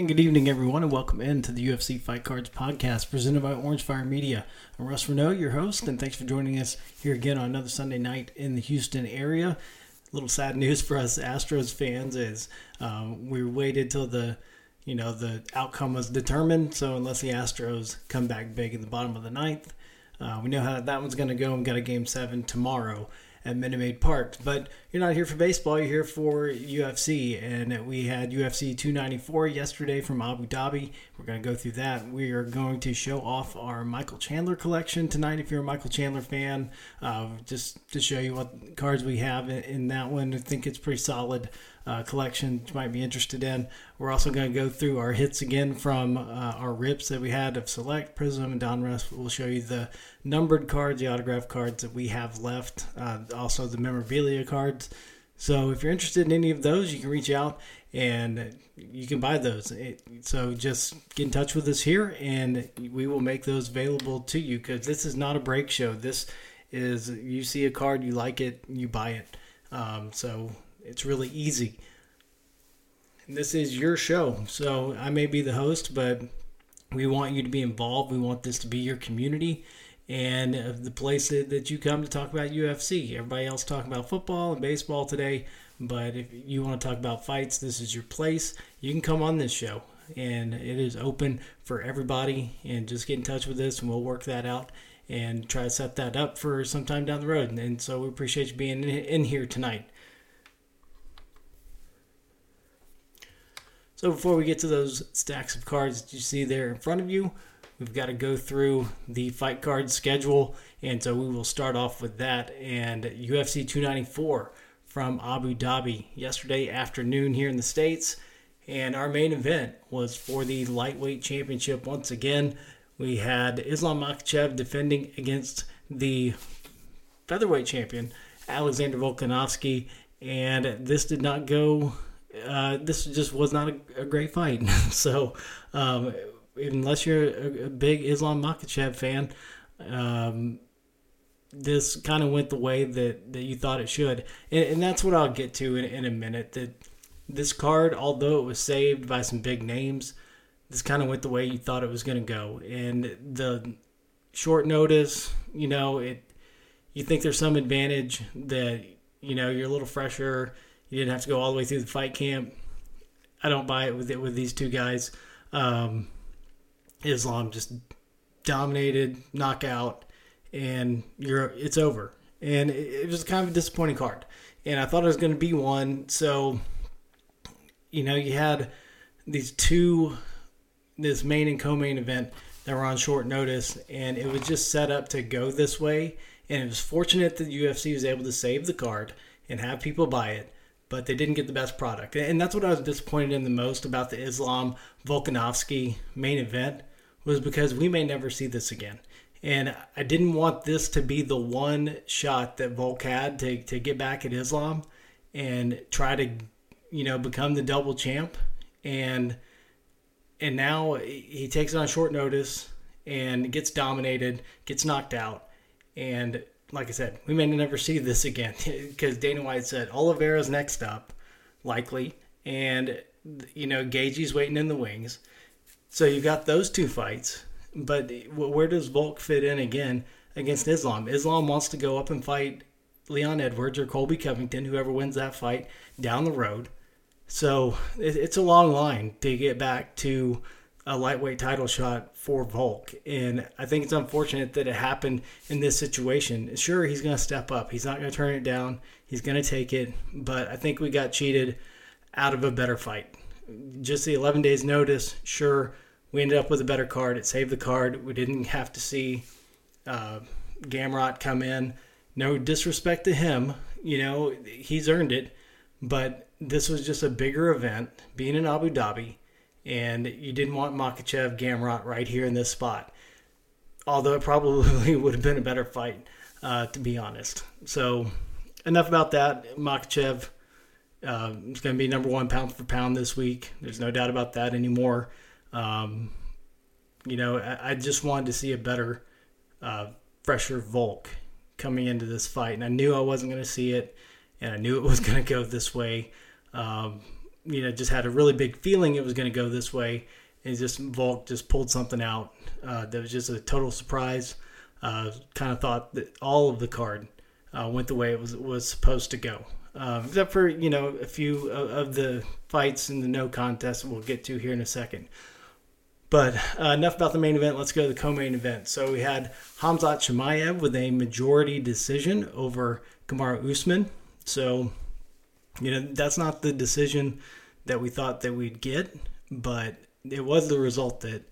And good evening, everyone, and welcome into the UFC Fight Cards podcast presented by Orange Fire Media. I'm Russ Reneau, your host, and thanks for joining us here again on another Sunday night in the Houston area. A little sad news for us Astros fans is um, we waited till the you know the outcome was determined. So unless the Astros come back big in the bottom of the ninth, uh, we know how that one's going to go. We've got a game seven tomorrow at Minute Maid Park. But you're not here for baseball, you're here for UFC. And we had UFC 294 yesterday from Abu Dhabi. We're going to go through that. We are going to show off our Michael Chandler collection tonight if you're a Michael Chandler fan. Uh, just to show you what cards we have in that one. I think it's pretty solid uh, collection you might be interested in. We're also going to go through our hits again from uh, our rips that we had of Select, Prism, and Donruss. We'll show you the numbered cards, the autograph cards that we have left, uh, also the memorabilia cards. So if you're interested in any of those, you can reach out and you can buy those. So just get in touch with us here and we will make those available to you because this is not a break show. This is you see a card, you like it, you buy it. Um, so it's really easy. And this is your show. So I may be the host, but we want you to be involved. We want this to be your community and the place that, you come to talk about UFC. Everybody else talking about football and baseball today, but if you want to talk about fights, this is your place. You can come on this show, and it is open for everybody. And just get in touch with us, and we'll work that out and try to set that up for sometime down the road. And so we appreciate you being in here tonight. So before we get to those stacks of cards that you see there in front of you, we've got to go through the fight card schedule. And so we will start off with that. And UFC 294 from Abu Dhabi yesterday afternoon here in the States. And our main event was for the lightweight championship once again. We had Islam Makhachev defending against the featherweight champion, Alexander Volkanovski. And this did not go uh, this just was not a, a great fight. so, um, unless you're a, big Islam Makhachev fan, um, this kind of went the way that, that you thought it should. And, and that's what I'll get to in, in a minute. That this card, although it was saved by some big names, this kind of went the way you thought it was going to go. And the short notice, you know, it you think there's some advantage that you know you're a little fresher you didn't have to go all the way through the fight camp. I don't buy it with it with these two guys. Um, Islam just dominated, knockout, and you're it's over. And it, it was kind of a disappointing card. And I thought it was going to be one. So, you know, you had these two, this main and co-main event that were on short notice, and it was just set up to go this way. And it was fortunate that UFC was able to save the card and have people buy it but they didn't get the best product. And that's what I was disappointed in the most about the Islam Volkanovski main event was because we may never see this again. And I didn't want this to be the one shot that Volk had to, to get back at Islam and try to, you know, become the double champ. And and now he takes it on short notice and gets dominated, gets knocked out, and like I said, we may never see this again because Dana White said Oliveira's next up, likely, and you know Gaethje's waiting in the wings. So you got those two fights, but where does Volk fit in again against Islam? Islam wants to go up and fight Leon Edwards or Colby Covington, whoever wins that fight, down the road. So it's a long line to get back to a lightweight title shot for Volk. And I think it's unfortunate that it happened in this situation. Sure, he's going to step up. He's not going to turn it down. He's going to take it. But I think we got cheated out of a better fight. Just the 11 days notice, sure, we ended up with a better card. It saved the card. We didn't have to see uh, Gamrot come in. No disrespect to him. You know, he's earned it. But this was just a bigger event, being in Abu Dhabi and you didn't want Makhachev Gamrot right here in this spot. Although it probably would have been a better fight, uh, to be honest. So, enough about that. Makhachev uh, is going to be number one pound for pound this week. There's no doubt about that anymore. Um, you know, I, I, just wanted to see a better, uh, fresher Volk coming into this fight, and I knew I wasn't going to see it, and I knew it was going to go this way. Um, you know, just had a really big feeling it was going to go this way. And just Volk just pulled something out uh, that was just a total surprise. Uh, kind of thought that all of the card uh, went the way it was was supposed to go, um, except for you know a few of, of, the fights in the no contest we'll get to here in a second. But uh, enough about the main event. Let's go to the co-main event. So we had Hamzat Chimaev with a majority decision over Kamaru Usman. So you know that's not the decision that we thought that we'd get, but it was the result that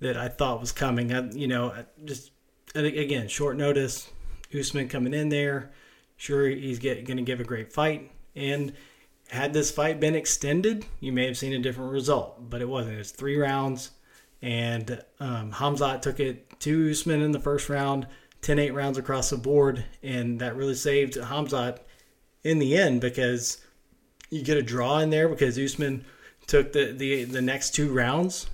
that I thought was coming. I, you know, just again short notice. Usman coming in there, sure he's going to give a great fight, and had this fight been extended, you may have seen a different result, but it wasn't. It was three rounds and um, Hamzat took it to Usman in the first round, 10 8 rounds across the board. And that really saved Hamzat in the end because you get a draw in there because Usman took the, the, the next two rounds,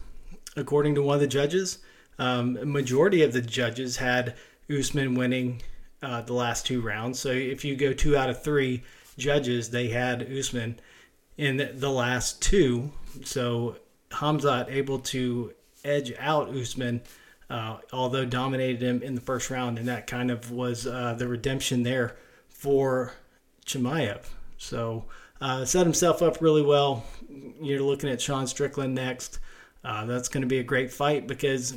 according to one of the judges. Um, majority of the judges had Usman winning uh, the last two rounds. So if you go two out of three judges, they had Usman in the last two. So Hamzat able to edge out Usman, uh, although dominated him in the first round, and that kind of was uh, the redemption there for Chimaev. So uh, set himself up really well. You're looking at Sean Strickland next. Uh, that's going to be a great fight because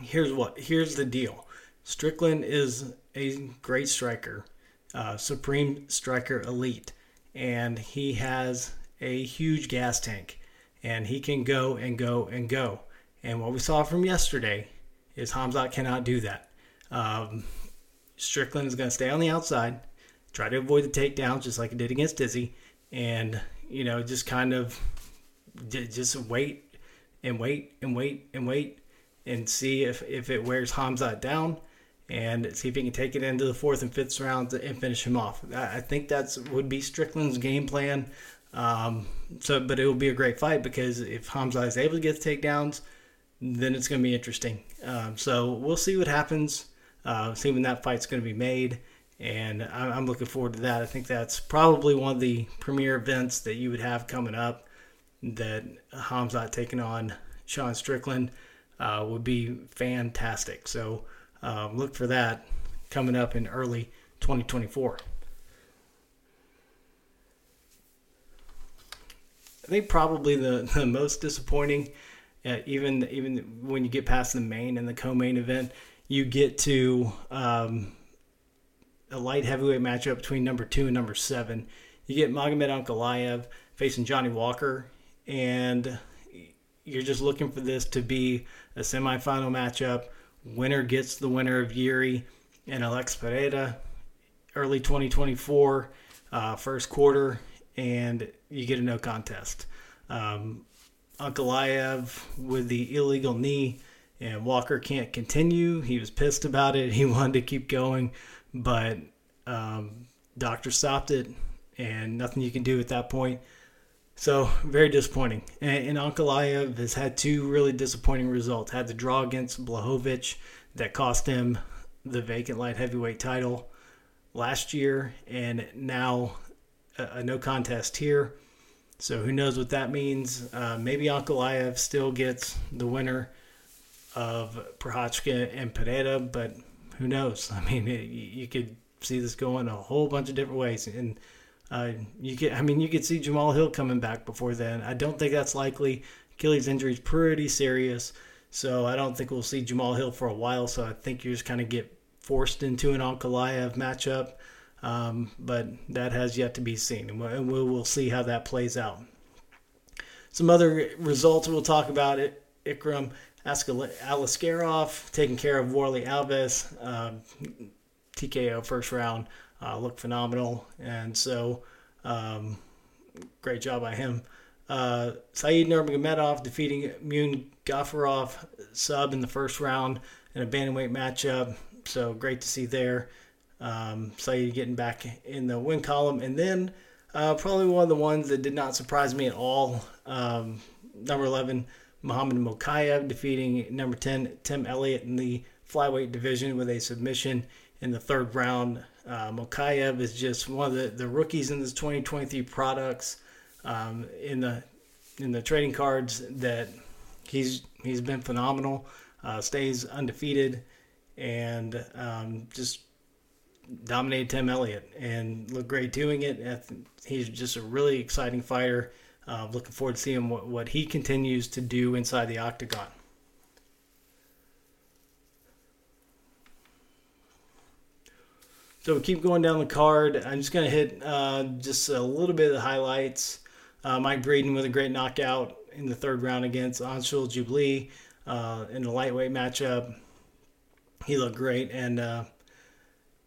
here's what here's the deal. Strickland is a great striker, uh, supreme striker elite, and he has a huge gas tank, and he can go and go and go. And what we saw from yesterday is Hamzat cannot do that. Um, Strickland is going to stay on the outside, try to avoid the takedowns just like he did against Izzy, and you know just kind of just wait and wait and wait and wait and see if, if it wears Hamzat down and see if he can take it into the fourth and fifth rounds and finish him off. I think that's would be Strickland's game plan. Um, so, but it will be a great fight because if Hamzat is able to get the takedowns, then it's going to be interesting. Um, so we'll see what happens. Uh, see when that fight's going to be made, and I'm looking forward to that. I think that's probably one of the premier events that you would have coming up. That Hamzat taking on Sean Strickland uh, would be fantastic. So um, look for that coming up in early 2024. I think probably the, the most disappointing uh, even even when you get past the main and the co-main event, you get to um, a light heavyweight matchup between number two and number seven. You get Magomed Ankalaev facing Johnny Walker, and you're just looking for this to be a semifinal matchup. Winner gets the winner of Jiri and Alex Pereira, early 2024, uh, first quarter, and you get a no contest. Um, Ankalaev with the illegal knee, and Walker can't continue. He was pissed about it. He wanted to keep going, but um, doctor stopped it, and nothing you can do at that point. So very disappointing. And, and Ankalaev has had two really disappointing results. Had the draw against Blachowicz that cost him the vacant light heavyweight title last year, and now a, a no contest here. So who knows what that means? Uh, maybe Ankalaev still gets the winner of Prochazka and Pereira, but who knows? I mean, it, you could see this going a whole bunch of different ways, and uh, you could. I mean, you could see Jamahal Hill coming back before then. I don't think that's likely. Achilles injury is pretty serious, so I don't think we'll see Jamahal Hill for a while. So I think you just kind of get forced into an Ankalaev matchup. Um, but that has yet to be seen, and we'll, we'll see how that plays out. Some other results we'll talk about it. Ikram Aliskerov taking care of Warley Alves. Um, TKO first round uh, looked phenomenal, and so um, great job by him. Uh, Saeed Nurmagomedov defeating Muin Gafurov sub in the first round in a bantamweight matchup. So great to see there. Um, Saeed getting back in the win column. And then uh, probably one of the ones that did not surprise me at all um, number 11, Muhammad Mokaev defeating number 10, Tim Elliott in the flyweight division with a submission in the third round. Uh, Mokaev is just one of the, the rookies in this 2023 products. um, in the in the trading cards that he's he's been phenomenal. Uh, stays undefeated and um, just dominated Tim Elliott and looked great doing it. He's just a really exciting fighter. Uh, looking forward to seeing what, what he continues to do inside the octagon. So we keep going down the card. I'm just going to hit uh, just a little bit of the highlights. Uh, Mike Breeden with a great knockout in the third round against Anshul Jubli uh, in the lightweight matchup. He looked great. And uh,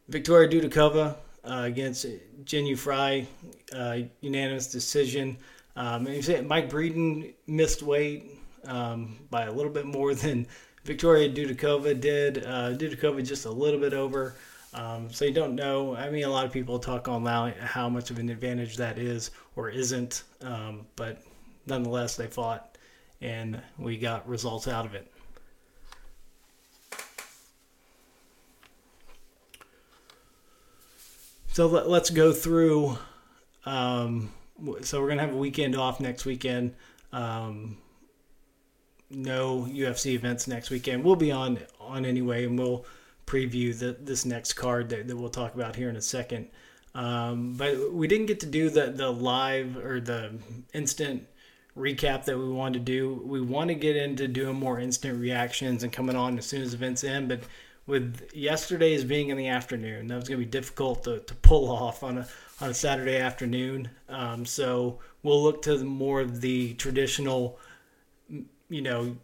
Victoria Dudakova uh, against Jinh Yu Frey, uh, unanimous decision. Um, Mike Breeden missed weight um, by a little bit more than Victoria Dudakova did. Uh, Dudakova just a little bit over. Um, so you don't know. I mean, a lot of people talk online how much of an advantage that is or isn't, um, but nonetheless, they fought, and we got results out of it. So let, us go through. Um, so we're gonna have a weekend off next weekend. Um, no UFC events next weekend. We'll be on on anyway, and we'll preview the, this next card that, that we'll talk about here in a second. Um, but we didn't get to do the, the live or the instant recap that we wanted to do. We want to get into doing more instant reactions and coming on as soon as events end. But with yesterday's being in the afternoon, that was going to be difficult to, to pull off on a on a Saturday afternoon. Um, so we'll look to more of the traditional, you know,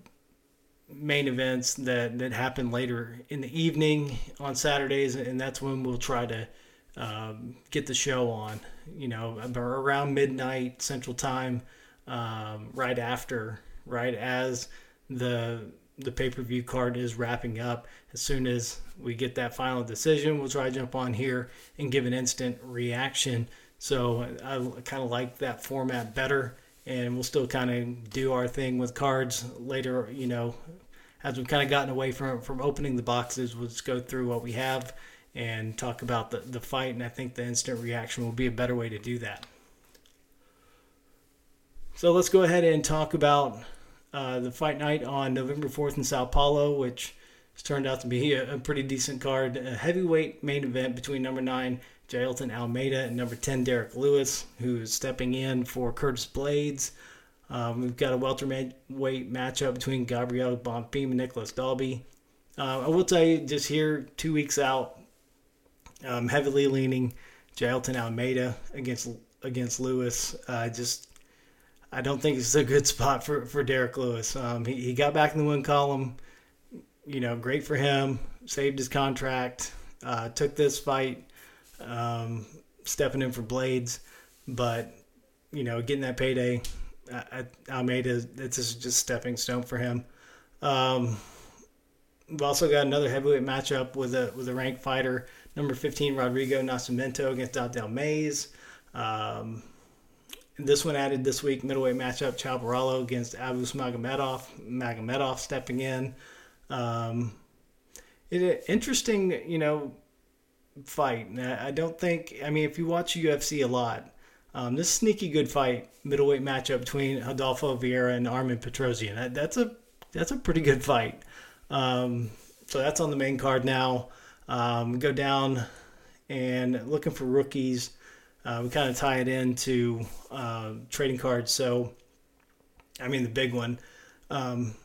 main events that that happen later in the evening on Saturdays, and that's when we'll try to um, get the show on. You know, around midnight Central Time, um, right after, right as the the pay per view card is wrapping up. As soon as we get that final decision, we'll try to jump on here and give an instant reaction. So I kind of like that format better and we'll still kind of do our thing with cards later. You know, as we've kind of gotten away from from opening the boxes, we'll just go through what we have and talk about the the fight. And I think the instant reaction will be a better way to do that. So let's go ahead and talk about uh, the fight night on November 4th in Sao Paulo, which has turned out to be a, a pretty decent card. A heavyweight main event between number 9 Jailton Almeida and number 10 Derrick Lewis, who is stepping in for Curtis Blaydes. Um, we've got a welterweight matchup between Gabriel Bonfim and Nicolas Dalby. Uh, I will tell you, just here, two weeks out, um, heavily leaning Jailton Almeida against against Lewis. Uh, just, I don't think it's a good spot for, for Derrick Lewis. Um, he, he got back in the win column. You know, great for him. Saved his contract. Uh, took this fight um, stepping in for Blaydes, but you know, getting that payday, I, Almeida, it's just, just stepping stone for him. Um, we've also got another heavyweight matchup with a with a ranked fighter, number 15 Rodrigo Nascimento against Abdel Mayes. Um, this one added this week middleweight matchup Caio Borralho against Abus Magomedov. Magomedov stepping in. Um, it interesting, you know, fight. I don't think. I mean, if you watch UFC a lot, um, this sneaky good fight, middleweight matchup between Adolfo Vieira and Armen Petrosyan. That, that's a that's a pretty good fight. Um, so that's on the main card now. Um, go down and looking for rookies. Uh, we kind of tie it into uh, trading cards. So, I mean, the big one. Um,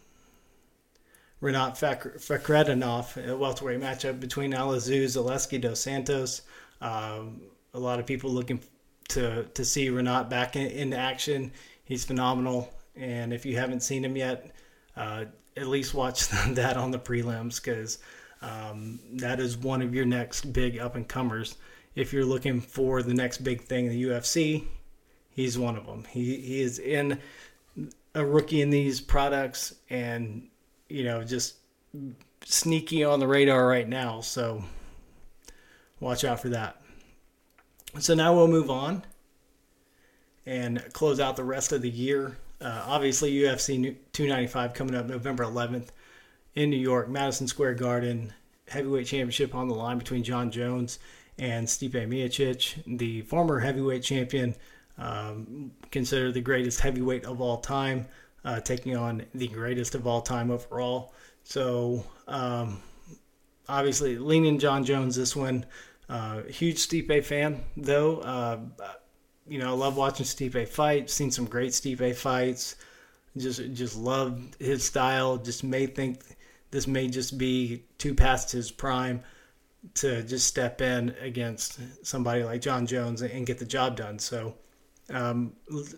Rinat Fakhretdinov, a welterweight matchup between Elizeu, Zaleski, Dos Santos. Um, a lot of people looking to to see Rinat back in, in action. He's phenomenal, and if you haven't seen him yet, uh, at least watch that on the prelims because um, that is one of your next big up and comers. If you're looking for the next big thing in the UFC, he's one of them. He he is in a rookie in these products, and you know, just sneaky on the radar right now. So watch out for that. So now we'll move on and close out the rest of the year. Uh, obviously, UFC 295 coming up November 11th in New York, Madison Square Garden. Heavyweight championship on the line between Jon Jones and Stipe Miocic. The former heavyweight champion um, considered the greatest heavyweight of all time, uh, taking on the greatest of all time overall. So um, obviously leaning Jon Jones this one. Uh, huge Stipe fan though. Uh, you know, I love watching Stipe fight. Seen some great Stipe fights. Just just loved his style. Just may think this may just be too past his prime to just step in against somebody like Jon Jones and get the job done. So, um,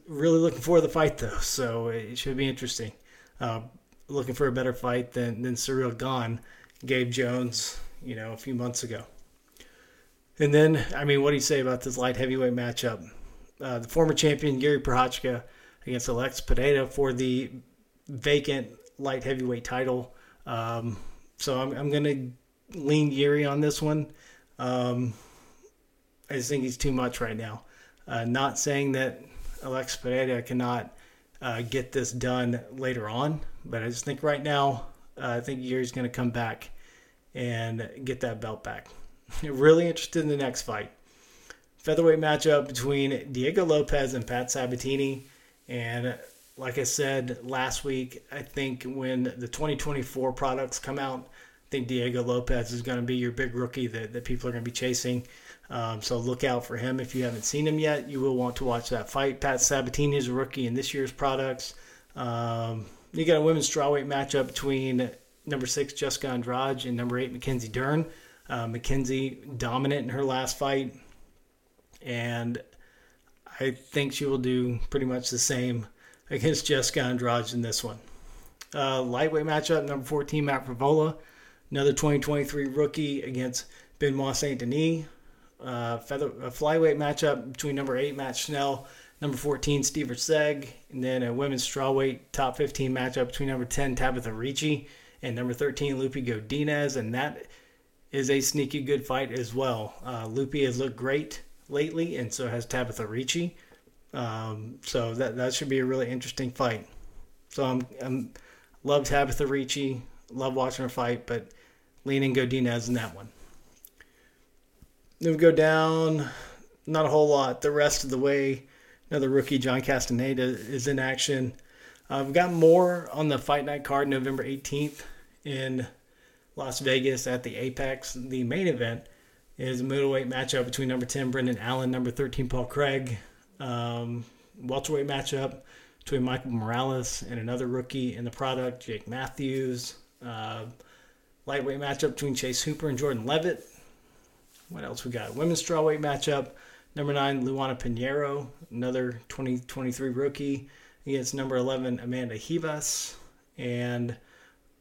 really looking for the fight though. So it should be interesting. Uh, looking for a better fight than than Ciryl Gane gave Jones, you know, a few months ago. And then, I mean, what do you say about this light heavyweight matchup? Uh, the former champion Gary Prochazka against Alex Pereira for the vacant light heavyweight title. Um, so I'm, I'm going to lean Gary on this one. Um, I just think he's too much right now. Uh, not saying that Alex Pereira cannot uh, get this done later on, but I just think right now, uh, I think Jiri's going to come back and get that belt back. really interested in the next fight. Featherweight matchup between Diego Lopes and Pat Sabatini. And like I said last week, I think when the 2024 products come out, I think Diego Lopes is going to be your big rookie that, that people are going to be chasing. Um, so look out for him. If you haven't seen him yet, you will want to watch that fight. Pat Sabatini is a rookie in this year's products. Um, you got a women's strawweight matchup between number six Jessica Andrade and number eight Mackenzie Dern. Uh, Mackenzie dominant in her last fight, and I think she will do pretty much the same against Jessica Andrade in this one. Uh, lightweight matchup, number 14, Matt Frevola, another 2023 rookie against Benoit Saint Denis. Uh, feather, a flyweight matchup between number 8, Matt Schnell, number 14, Steve Erceg, and then a women's strawweight top 15 matchup between number 10, Tabatha Ricci, and number 13, Loopy Godinez. And that is a sneaky good fight as well. Uh, Loopy has looked great lately, and so has Tabatha Ricci. Um, so that that should be a really interesting fight. So I'm, I'm love Tabatha Ricci, love watching her fight, but leaning Godinez in that one. Then we go down, not a whole lot. The rest of the way, another rookie, John Castaneda, is in action. Uh, we've got more on the Fight Night card November 18th in Las Vegas at the Apex. The main event is a middleweight matchup between number 10 Brendan Allen, number 13 Paul Craig. Um, welterweight matchup between Michael Morales and another rookie in the product, Jake Matthews. Uh, lightweight matchup between Chase Hooper and Jordan Levitt. What else we got? Women's strawweight matchup. Number nine, Luana Pinheiro, another 2023 rookie, against number 11, Amanda Ribas. And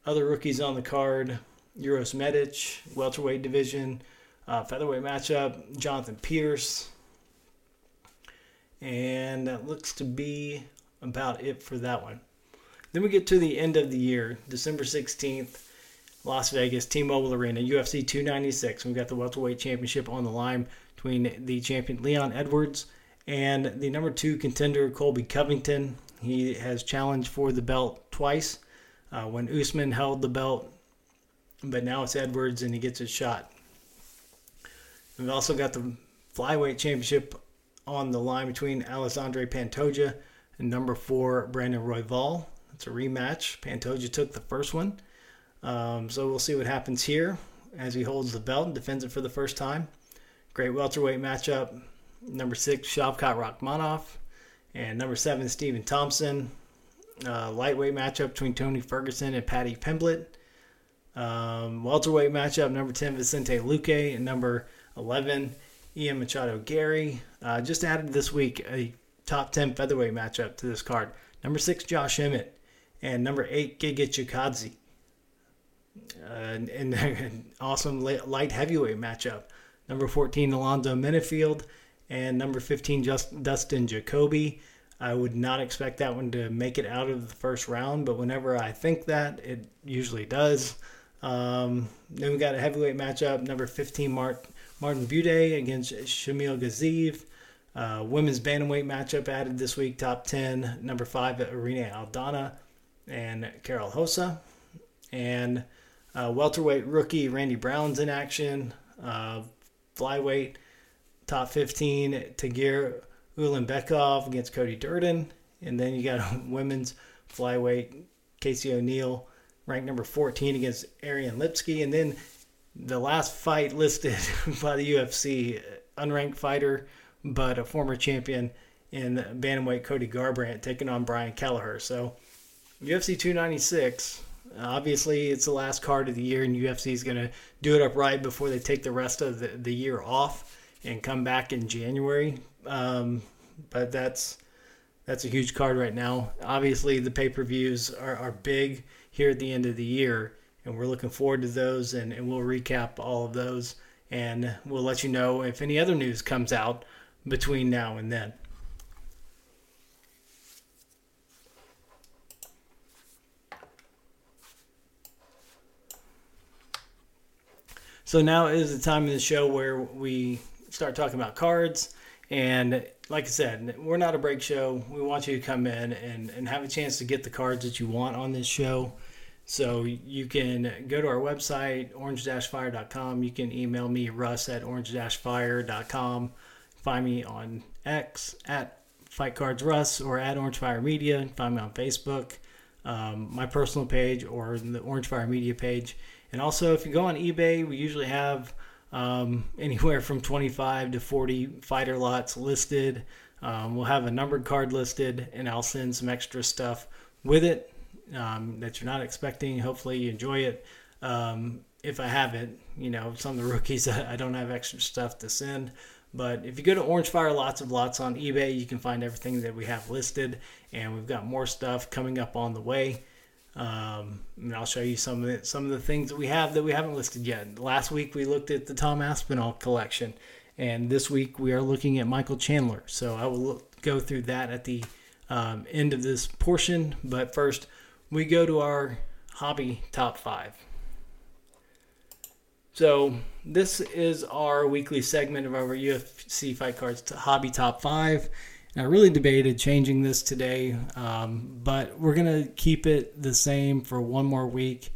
other rookies on the card, Uros Medic, welterweight division, uh, featherweight matchup, Jonathan Pierce. And that looks to be about it for that one. Then we get to the end of the year, December 16th, Las Vegas, T Mobile Arena, UFC 296. We've got the welterweight championship on the line between the champion Leon Edwards and the number two contender Colby Covington. He has challenged for the belt twice uh, when Usman held the belt, but now it's Edwards and he gets his shot. We've also got the flyweight championship on the line between Alexandre Pantoja and number four Brandon Royval. It's a rematch. Pantoja took the first one. Um, so we'll see what happens here as he holds the belt and defends it for the first time. Great welterweight matchup. Number six, Shavkat Rakhmonov. And number seven, Stephen Thompson. Uh, lightweight matchup between Tony Ferguson and Paddy Pimblett. Um, welterweight matchup, number 10, Vicente Luque. And number 11, Ian Machado Garry. Uh, just added this week a top 10 featherweight matchup to this card. Number 6, Josh Emmett. And number 8, Giga Chikadze. And, and awesome light heavyweight matchup. Number 14, Alonzo Menifield. And number 15, just Dustin Jacoby. I would not expect that one to make it out of the first round, but whenever I think that, it usually does. Um, then we got a heavyweight matchup, number 15, Mark, Martin Buday against Shamil Gaziev. Uh, women's bantamweight matchup added this week, top 10, number 5, Irene Aldana and Karol Rosa. And uh, welterweight rookie Randy Brown's in action. Uh, flyweight, top 15, Tagir Ulanbekov against Cody Durden. And then you got women's flyweight, Casey O'Neill, ranked number 14 against Ariane Lipski. And then the last fight listed by the UFC, unranked fighter, but a former champion in bantamweight Cody Garbrandt taking on Brian Kelleher. So UFC 296, obviously it's the last card of the year, and UFC is going to do it up right before they take the rest of the, the year off and come back in January. Um, but that's that's a huge card right now. Obviously, the pay per views are, are big here at the end of the year, and we're looking forward to those, and, and we'll recap all of those, and we'll let you know if any other news comes out between now and then. So now is the time of the show where we start talking about cards. And like I said, we're not a break show. We want you to come in and, and have a chance to get the cards that you want on this show. So you can go to our website, orange-fire.com. You can email me, russ at orange-fire.com. Find me on X at Fight Cards Russ or at Orange Fire Media. Find me on Facebook, um, my personal page, or the Orange Fire Media page. And also, if you go on eBay, we usually have um, anywhere from 25 to 40 fighter lots listed. Um, we'll have a numbered card listed, and I'll send some extra stuff with it um, that you're not expecting. Hopefully, you enjoy it. Um, if I have it, you know, some of the rookies, I don't have extra stuff to send. But if you go to Orange Fire Lots of Lots on eBay, you can find everything that we have listed, and we've got more stuff coming up on the way. Um, and I'll show you some of the, some of the things that we have that we haven't listed yet. Last week we looked at the Tom Aspinall collection, and this week we are looking at Michael Chandler. So I will look, go through that at the um, end of this portion. But first, we go to our hobby top five. So this is our weekly segment of our UFC Fight Cards Hobby Top Five. I really debated changing this today, um, but we're going to keep it the same for one more week.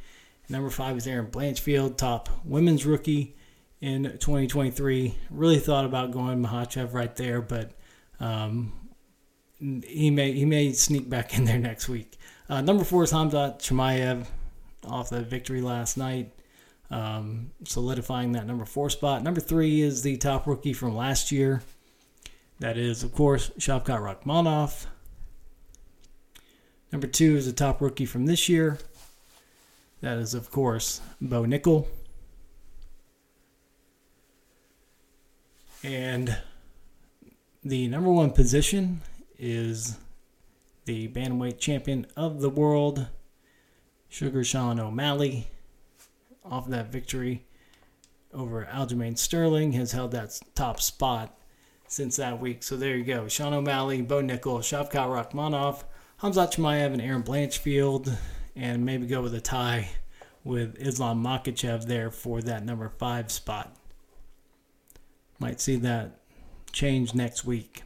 Number five is Erin Blanchfield, top women's rookie in 2023. Really thought about going Makhachev right there, but um, he may he may sneak back in there next week. Uh, number four is Khamzat Chimaev off the victory last night, um, solidifying that number four spot. Number three is the top rookie from last year, that is, of course, Shavkat Rakhmonov. Number two is the top rookie from this year. That is, of course, Bo Nickal. And the number one position is the bantamweight champion of the world, Sugar Sean O'Malley. Off that victory over Aljamain Sterling, has held that top spot since that week. So there you go. Sean O'Malley, Bo Nickal, Shavkat Rakhmonov, Khamzat Chimaev, and Erin Blanchfield. And maybe go with a tie with Islam Makhachev there for that number five spot. Might see that change next week.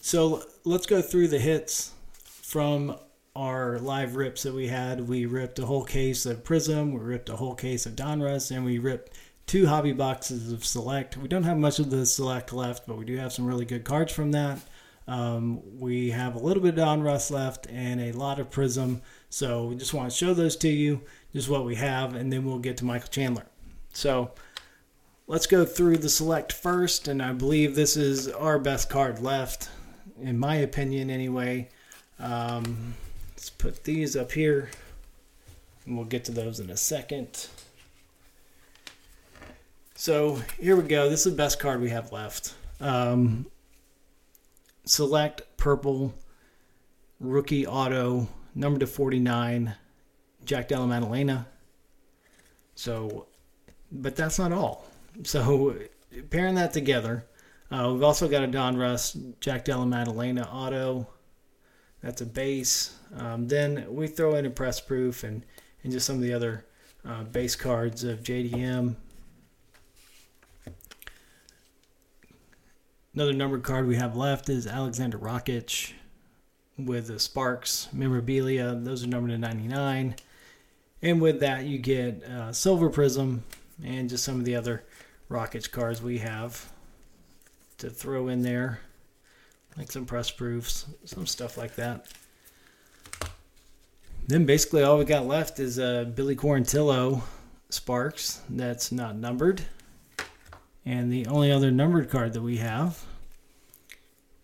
So let's go through the hits from our live rips that we had. We ripped a whole case of Prism, we ripped a whole case of Donruss, and we ripped two hobby boxes of Select. We don't have much of the Select left, but we do have some really good cards from that. Um, we have a little bit of Donruss left and a lot of Prism. So we just want to show those to you, just what we have, and then we'll get to Michael Chandler. So let's go through the Select first, and I believe this is our best card left, in my opinion, anyway. Um, Let's put these up here, and we'll get to those in a second. So here we go. This is the best card we have left. Um, select purple rookie auto number to 49 Jack Della Maddalena. So, but that's not all. So pairing that together, uh, we've also got a Donruss Jack Della Maddalena auto. That's a base. Um, then we throw in a press proof and, and just some of the other uh, base cards of JDM. Another numbered card we have left is Alexander Rakic with the Sparks memorabilia. Those are numbered to 99. And with that, you get uh, Silver Prism and just some of the other Rakic's cards we have to throw in there, like some press proofs, some stuff like that. Then basically all we got left is a Billy Quarantillo Sparks that's not numbered. And the only other numbered card that we have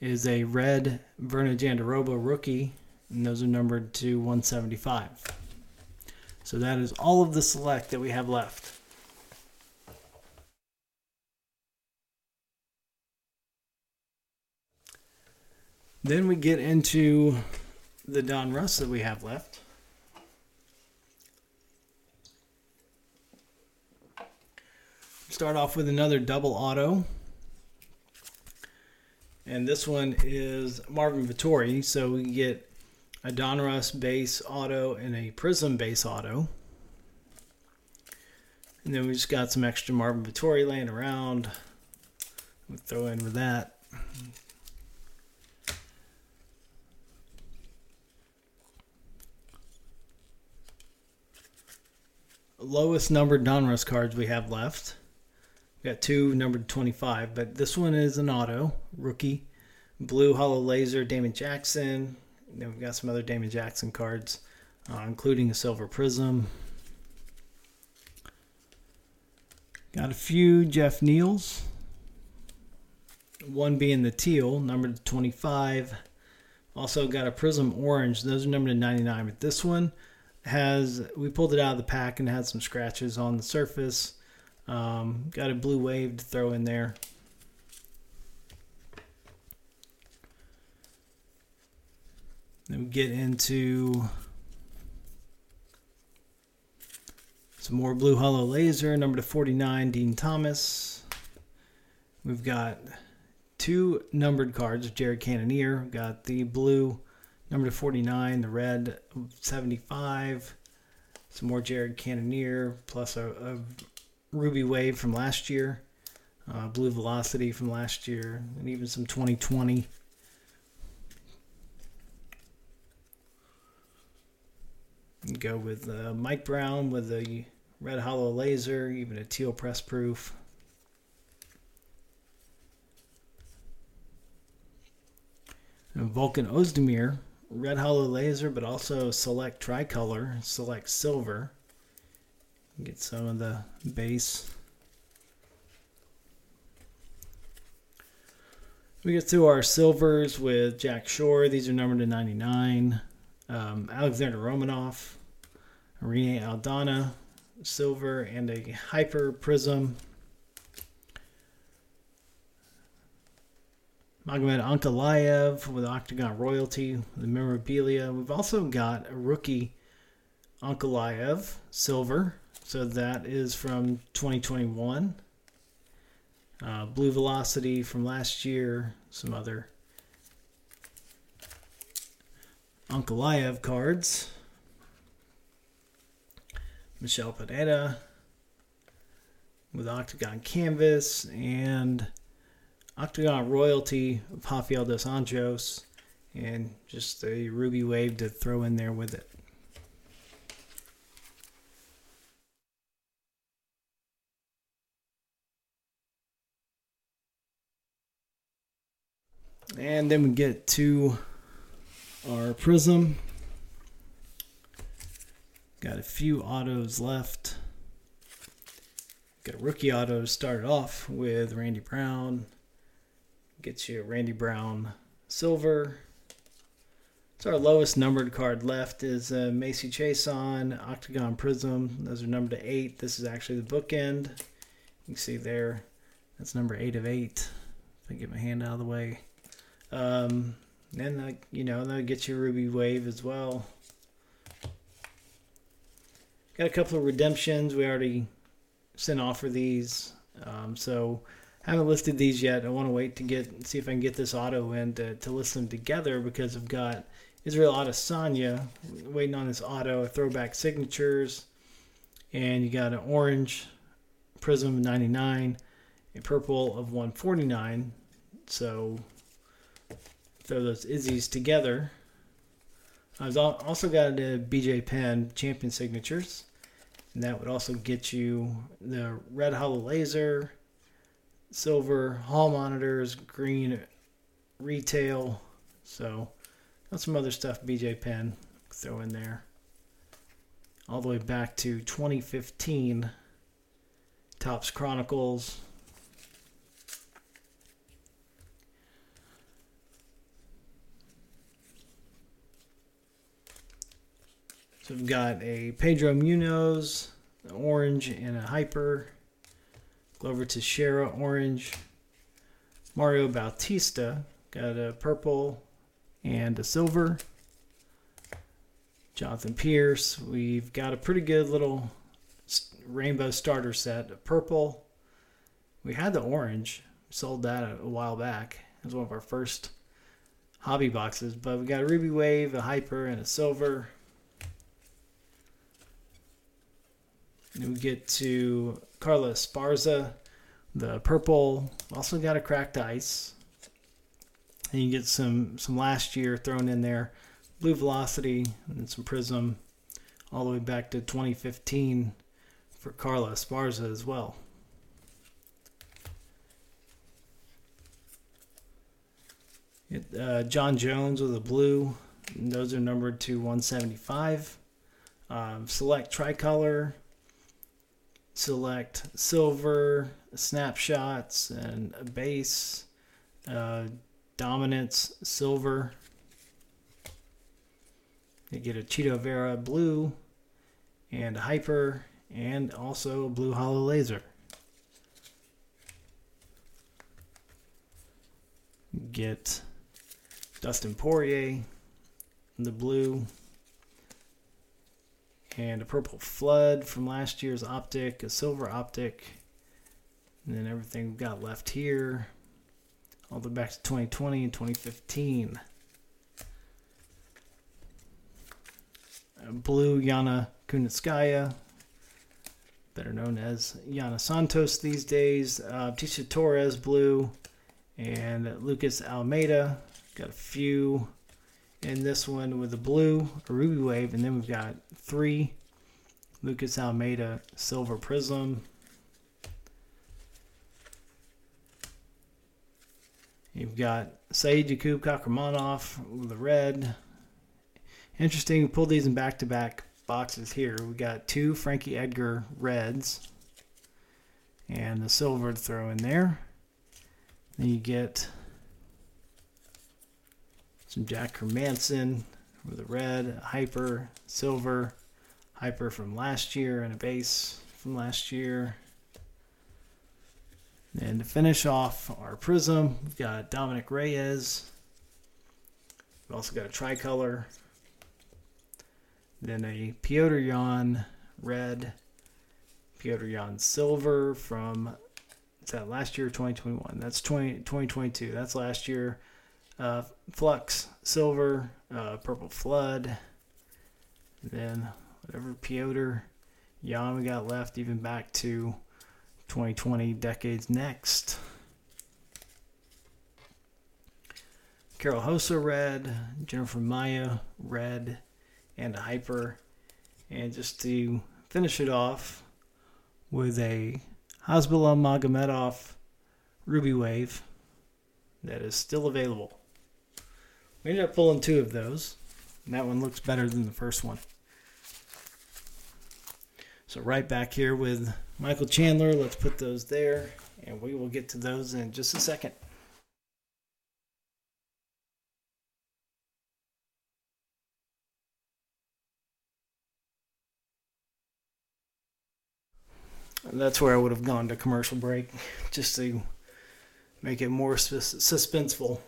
is a red Virna Jandiroba rookie, and those are numbered to 175. So that is all of the select that we have left. Then we get into the Donruss that we have left. Start off with another double auto. And this one is Marvin Vettori. So we get a Donruss base auto and a Prism base auto. And then we just got some extra Marvin Vettori laying around. We'll throw in with that. Lowest numbered Donruss cards we have left. We got two numbered 25, but this one is an auto rookie. Blue Holo Laser, Damon Jackson. then we've got some other Damon Jackson cards, uh, including a Silver Prism. Got a few Geoff Neals. One being the teal, numbered 25. Also got a Prism Orange. Those are numbered to 99. But this one has, we pulled it out of the pack and had some scratches on the surface. Um, got a blue wave to throw in there. Then we get into some more blue holo laser, number to 49, Dean Thomas. We've got two numbered cards Jared Cannonier. We've got the blue number to 49, the red 75, some more Jared Cannonier, plus a, a Ruby Wave from last year, uh, Blue Velocity from last year, and even some 2020. Go with uh, Mike Brown with a red holo laser, even a teal press proof. And Volkan Oezdemir, red holo laser, but also select tricolor, select silver. Get some of the base. We get through our silvers with Jack Shore. These are numbered to 99. Um, Alexander Romanov, Irene Aldana, silver, and a Hyper Prism. Magomed Ankalaev with Octagon Royalty, the memorabilia. We've also got a rookie Ankalaev, silver, so that is from 2021. Uh, Blue Velocity from last year. Some other Uncle Ankalaev cards. Michelle Pineda with Octagon Canvas and Octagon Royalty of Rafael dos Anjos and just a Ruby Wave to throw in there with it. And then we get to our prism. Got a few autos left. Got a rookie auto to start off with Randy Brown. Gets you Randy Brown silver. So our lowest numbered card left is uh, Macy Chiasson Octagon Prism. Those are numbered to eight. This is actually the bookend. You can see there, that's number eight of eight. If I get my hand out of the way. Um, and you know that gets you Ruby Wave as well. Got a couple of redemptions. We already sent off for these, um, so haven't listed these yet. I want to wait to get see if I can get this auto in to, to list them together because I've got Israel Adesanya waiting on this auto throwback signatures, and you got an orange Prizm of 99, a purple of 149. So throw those Izzy's together. I've also got a BJ Penn champion signatures. And that would also get you the red holo laser, silver hall monitors, green retail. So, got some other stuff BJ Penn throw in there. All the way back to 2015. Topps Chronicles. So we've got a Pedro Munhoz, an orange, and a hyper. Glover Teixeira, orange. Mario Bautista, got a purple and a silver. Jonathan Pearce, we've got a pretty good little rainbow starter set. A purple. We had the orange. Sold that a, a while back. It was one of our first hobby boxes. But we got a ruby wave, a hyper, and a silver. We get to Carlos Esparza, the purple. Also got a cracked ice. And you get some some last year thrown in there. Blue Velocity and some Prizm all the way back to 2015 for Carlos Esparza as well. Uh, Jon Jones with a blue. Those are numbered to 175. Um, select tricolor select silver, snapshots, and base, uh, dominance, silver. You get a Chito Vera blue, and hyper, and also a blue holo laser. Get Dustin Poirier, the blue, and a purple flood from last year's optic, a silver optic, and then everything we've got left here, all the way back to 2020 and 2015. A blue Yana Kunitskaya, better known as Yana Santos these days. Uh, Tecia Torres blue, and Lucas Almeida. Got a few in this one with a blue, a ruby wave, and then we've got three Lucas Almeida silver prizm. You've got Saidyokub Kakhramonov with the red. Interesting, we pulled these in back to back boxes here. We got two Frankie Edgar reds and the silver to throw in there. Then you get some Jack Hermansson with a red, a hyper, silver, hyper from last year, and a base from last year. And to finish off our prizm, we've got Dominick Reyes. We've also got a tricolor. Then a Petr Yan red, Petr Yan silver from that last year 2021? That's 20, 2022. That's last year uh, Flux Silver, uh, Purple Flood, then whatever Petr Yan we got left, even back to 2020 decades next. Karol Rosa red, Jennifer Maia red, and a hyper. And just to finish it off with a Hasbulla Magomedov Ruby Wave that is still available. We ended up pulling two of those. And that one looks better than the first one. So right back here with Michael Chandler, let's put those there. And we will get to those in just a second. That's where I would have gone to commercial break, just to make it more sus- suspenseful.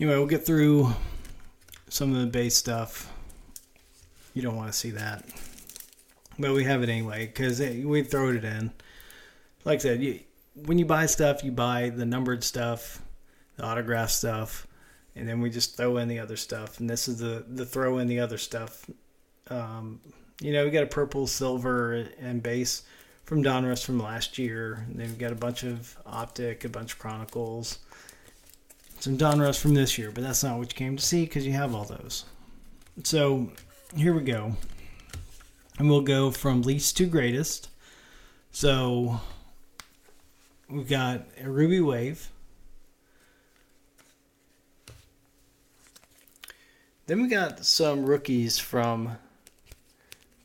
Anyway, we'll get through some of the base stuff. You don't want to see that. But we have it anyway because we throw it in. Like I said, you, when you buy stuff, you buy the numbered stuff, the autograph stuff, and then we just throw in the other stuff. And this is the, the throw in the other stuff. Um, you know, we got a purple, silver, and base from Donruss from last year. And then we got a bunch of Optic, a bunch of Chronicles some Donruss from this year, but that's not what you came to see because you have all those. So here we go. And we'll go from least to greatest. So we've got a Ruby Wave. Then we got some rookies from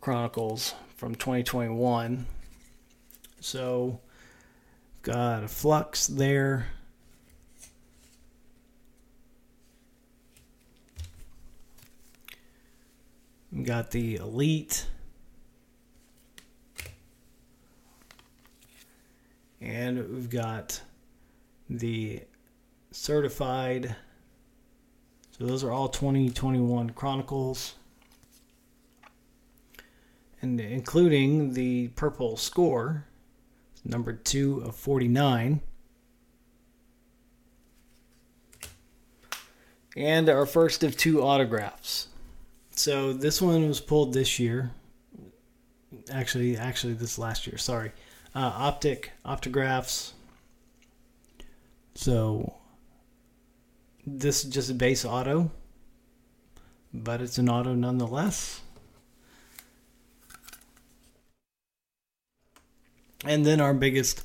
Chronicles from 2021. So got a Flux there. We got the Elite. And we've got the certified. So those are all 2021 Chronicles. And including the purple score, number two of 49. And our first of two autographs. So this one was pulled this year. Actually, actually, this last year. Sorry, uh, optic optographs. So this is just a base auto, but it's an auto nonetheless. And then our biggest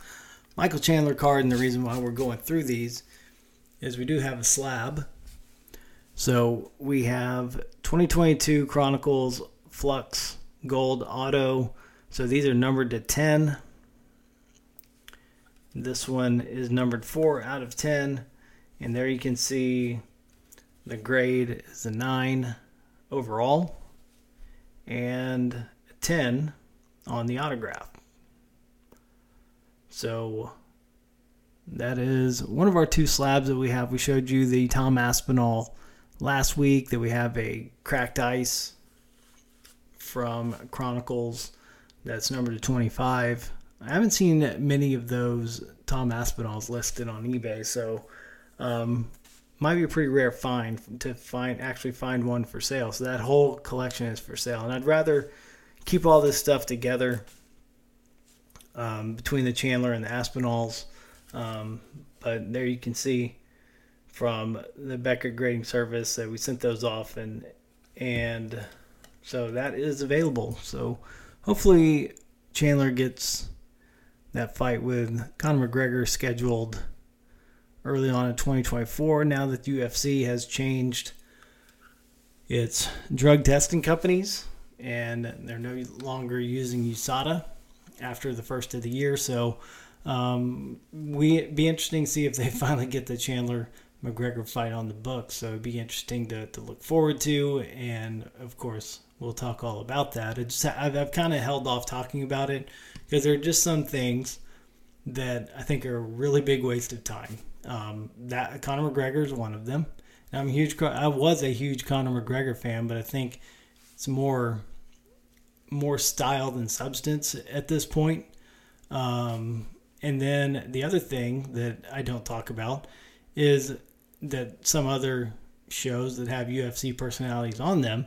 Michael Chandler card, and the reason why we're going through these is we do have a slab so we have 2022 Chronicles Flux Gold Auto. So these are numbered to 10. This one is numbered 4 out of 10. And there you can see the grade is a 9 overall and 10 on the autograph. So that is one of our two slabs that we have. We showed you the Tom Aspinall last week that we have a cracked ice from Chronicles that's numbered to 25. I haven't seen many of those Tom Aspinalls listed on eBay, so um, might be a pretty rare find to find actually find one for sale. So that whole collection is for sale, and I'd rather keep all this stuff together um, between the Chandler and the Aspinalls. Um, but there you can see from the Beckett grading service that we sent those off and and so that is available. So hopefully Chandler gets that fight with Conor McGregor scheduled early on in 2024 now that UFC has changed its drug testing companies and they're no longer using USADA after the first of the year. So um, we be interesting to see if they finally get the Chandler McGregor fight on the books. So it'd be interesting to, to look forward to. And of course, we'll talk all about that. I've, I've kind of held off talking about it because there are just some things that I think are a really big waste of time. Um, that Conor McGregor is one of them. And I'm huge. I was a huge Conor McGregor fan, but I think it's more more style than substance at this point. Um, and then the other thing that I don't talk about is that some other shows that have UFC personalities on them,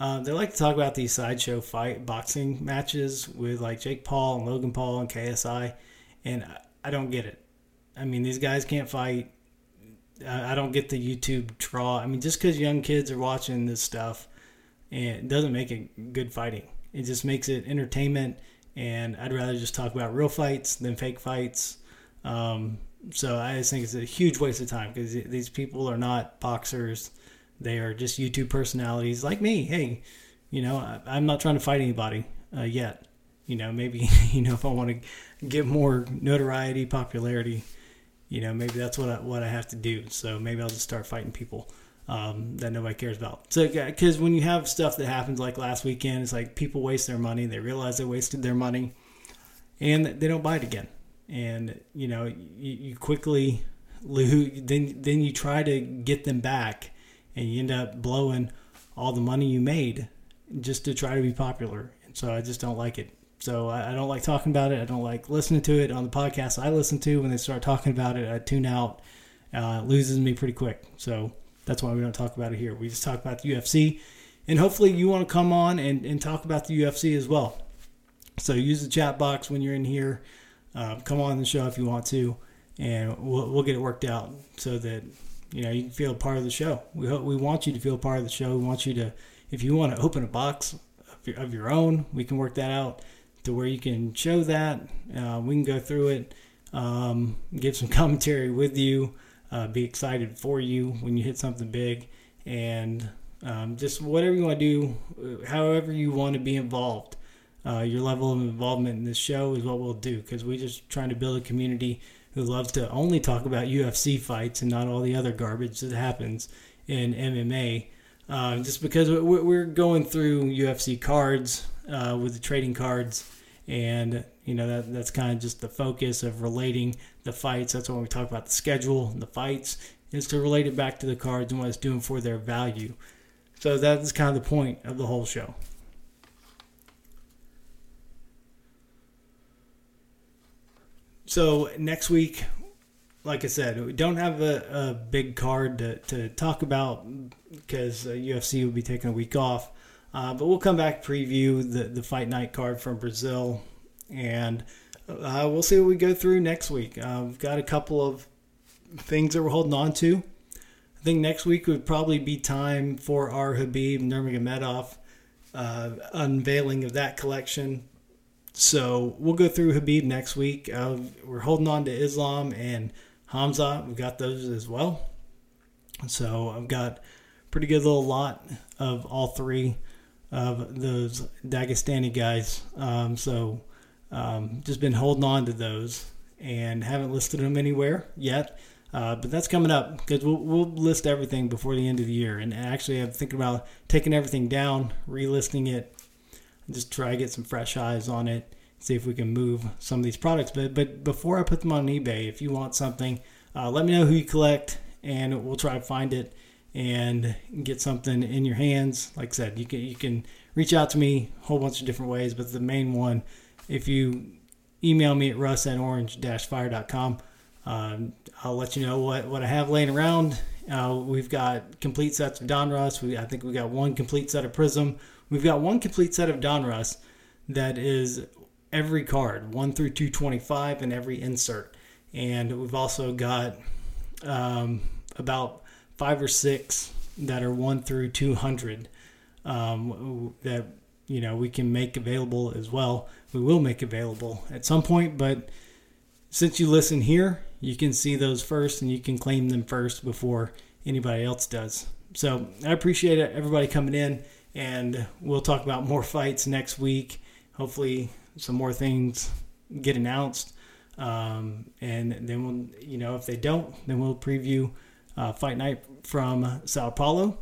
uh, they like to talk about these sideshow fight boxing matches with like Jake Paul and Logan Paul and KSI, and I don't get it. I mean, these guys can't fight. I don't get the YouTube draw. I mean, just because young kids are watching this stuff, it doesn't make it good fighting. It just makes it entertainment, and I'd rather just talk about real fights than fake fights. Um, so I just think it's a huge waste of time because these people are not boxers; they are just YouTube personalities like me. Hey, you know, I, am not trying to fight anybody uh, yet. You know, maybe you know if I want to get more notoriety, popularity, you know, maybe that's what I, what I have to do. So maybe I'll just start fighting people um, that nobody cares about. So, because when you have stuff that happens like last weekend, it's like people waste their money. They realize they wasted their money, and they don't buy it again and you know you, you quickly lose. Then then you try to get them back, and you end up blowing all the money you made just to try to be popular. And so I just don't like it. So I, I don't like talking about it. I don't like listening to it on the podcast I listen to. When they start talking about it, I tune out. Uh, loses me pretty quick. So that's why we don't talk about it here. We just talk about the UFC. And hopefully you want to come on and, and talk about the UFC as well. So use the chat box when you're in here. Uh, come on the show if you want to, and we'll, we'll get it worked out so that you know you can feel part of the show. We hope, we want you to feel part of the show. We want you to if you want to open a box of your, of your own, we can work that out to where you can show that. Uh, we can go through it, um, give some commentary with you, uh, be excited for you when you hit something big, and um, just whatever you want to do, however you want to be involved. Uh, your level of involvement in this show is what we'll do because we're just trying to build a community who loves to only talk about UFC fights and not all the other garbage that happens in MMA. Uh, just because we're going through UFC cards uh, with the trading cards, and you know that that's kind of just the focus of relating the fights. That's when we talk about the schedule, and the fights, is to relate it back to the cards and what it's doing for their value. So that's kind of the point of the whole show. So next week, like I said, we don't have a, a big card to, to talk about because uh, UFC will be taking a week off. Uh, but we'll come back preview the, the fight night card from Brazil, and uh, we'll see what we go through next week. Uh, we've got a couple of things that we're holding on to. I think next week would probably be time for our Khabib Nurmagomedov uh, unveiling of that collection. So we'll go through Khabib next week. Uh, we're holding on to Islam and Hamza. We've got those as well. So I've got pretty good little lot of all three of those Dagestani guys. Um, so um, just been holding on to those and haven't listed them anywhere yet. Uh, but that's coming up because we'll, we'll list everything before the end of the year. And actually, I'm thinking about taking everything down, relisting it, just try to get some fresh eyes on it, see if we can move some of these products. But but before I put them on eBay, if you want something, uh, let me know who you collect, and we'll try to find it and get something in your hands. Like I said, you can you can reach out to me a whole bunch of different ways, but the main one, if you email me at russ at orange-fire.com, um, I'll let you know what, what I have laying around. Uh, we've got complete sets of Donruss. We, I think we got one complete set of Prizm. We've got one complete set of Donruss that is every card, 1 through 225, and every insert. And we've also got um, about five or six that are 1 through 200 um, that you know we can make available as well. We will make available at some point, but since you listen here, you can see those first and you can claim them first before anybody else does. So I appreciate everybody coming in and we'll talk about more fights next week. Hopefully, some more things get announced, um, and then we'll, you know, if they don't, then we'll preview uh, Fight Night from Sao Paulo,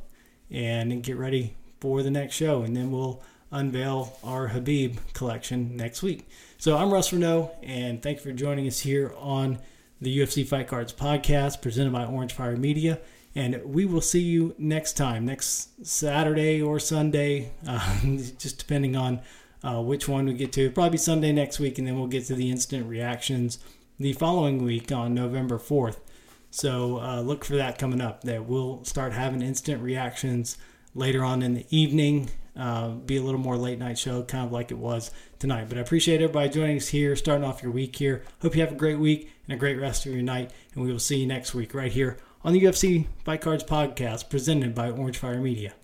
and get ready for the next show, and then we'll unveil our Khabib collection next week. So I'm Russ Reneau, and thank you for joining us here on the UFC Fight Cards podcast presented by Orange Fire Media. And we will see you next time, next Saturday or Sunday, uh, just depending on uh, which one we get to. Probably Sunday next week, and then we'll get to the instant reactions the following week on November 4th. So uh, look for that coming up. That we'll start having instant reactions later on in the evening. Uh, be a little more late night show, kind of like it was tonight. But I appreciate everybody joining us here, starting off your week here. Hope you have a great week and a great rest of your night. And we will see you next week right here on the UFC Fight Cards podcast presented by Orange Fire Media.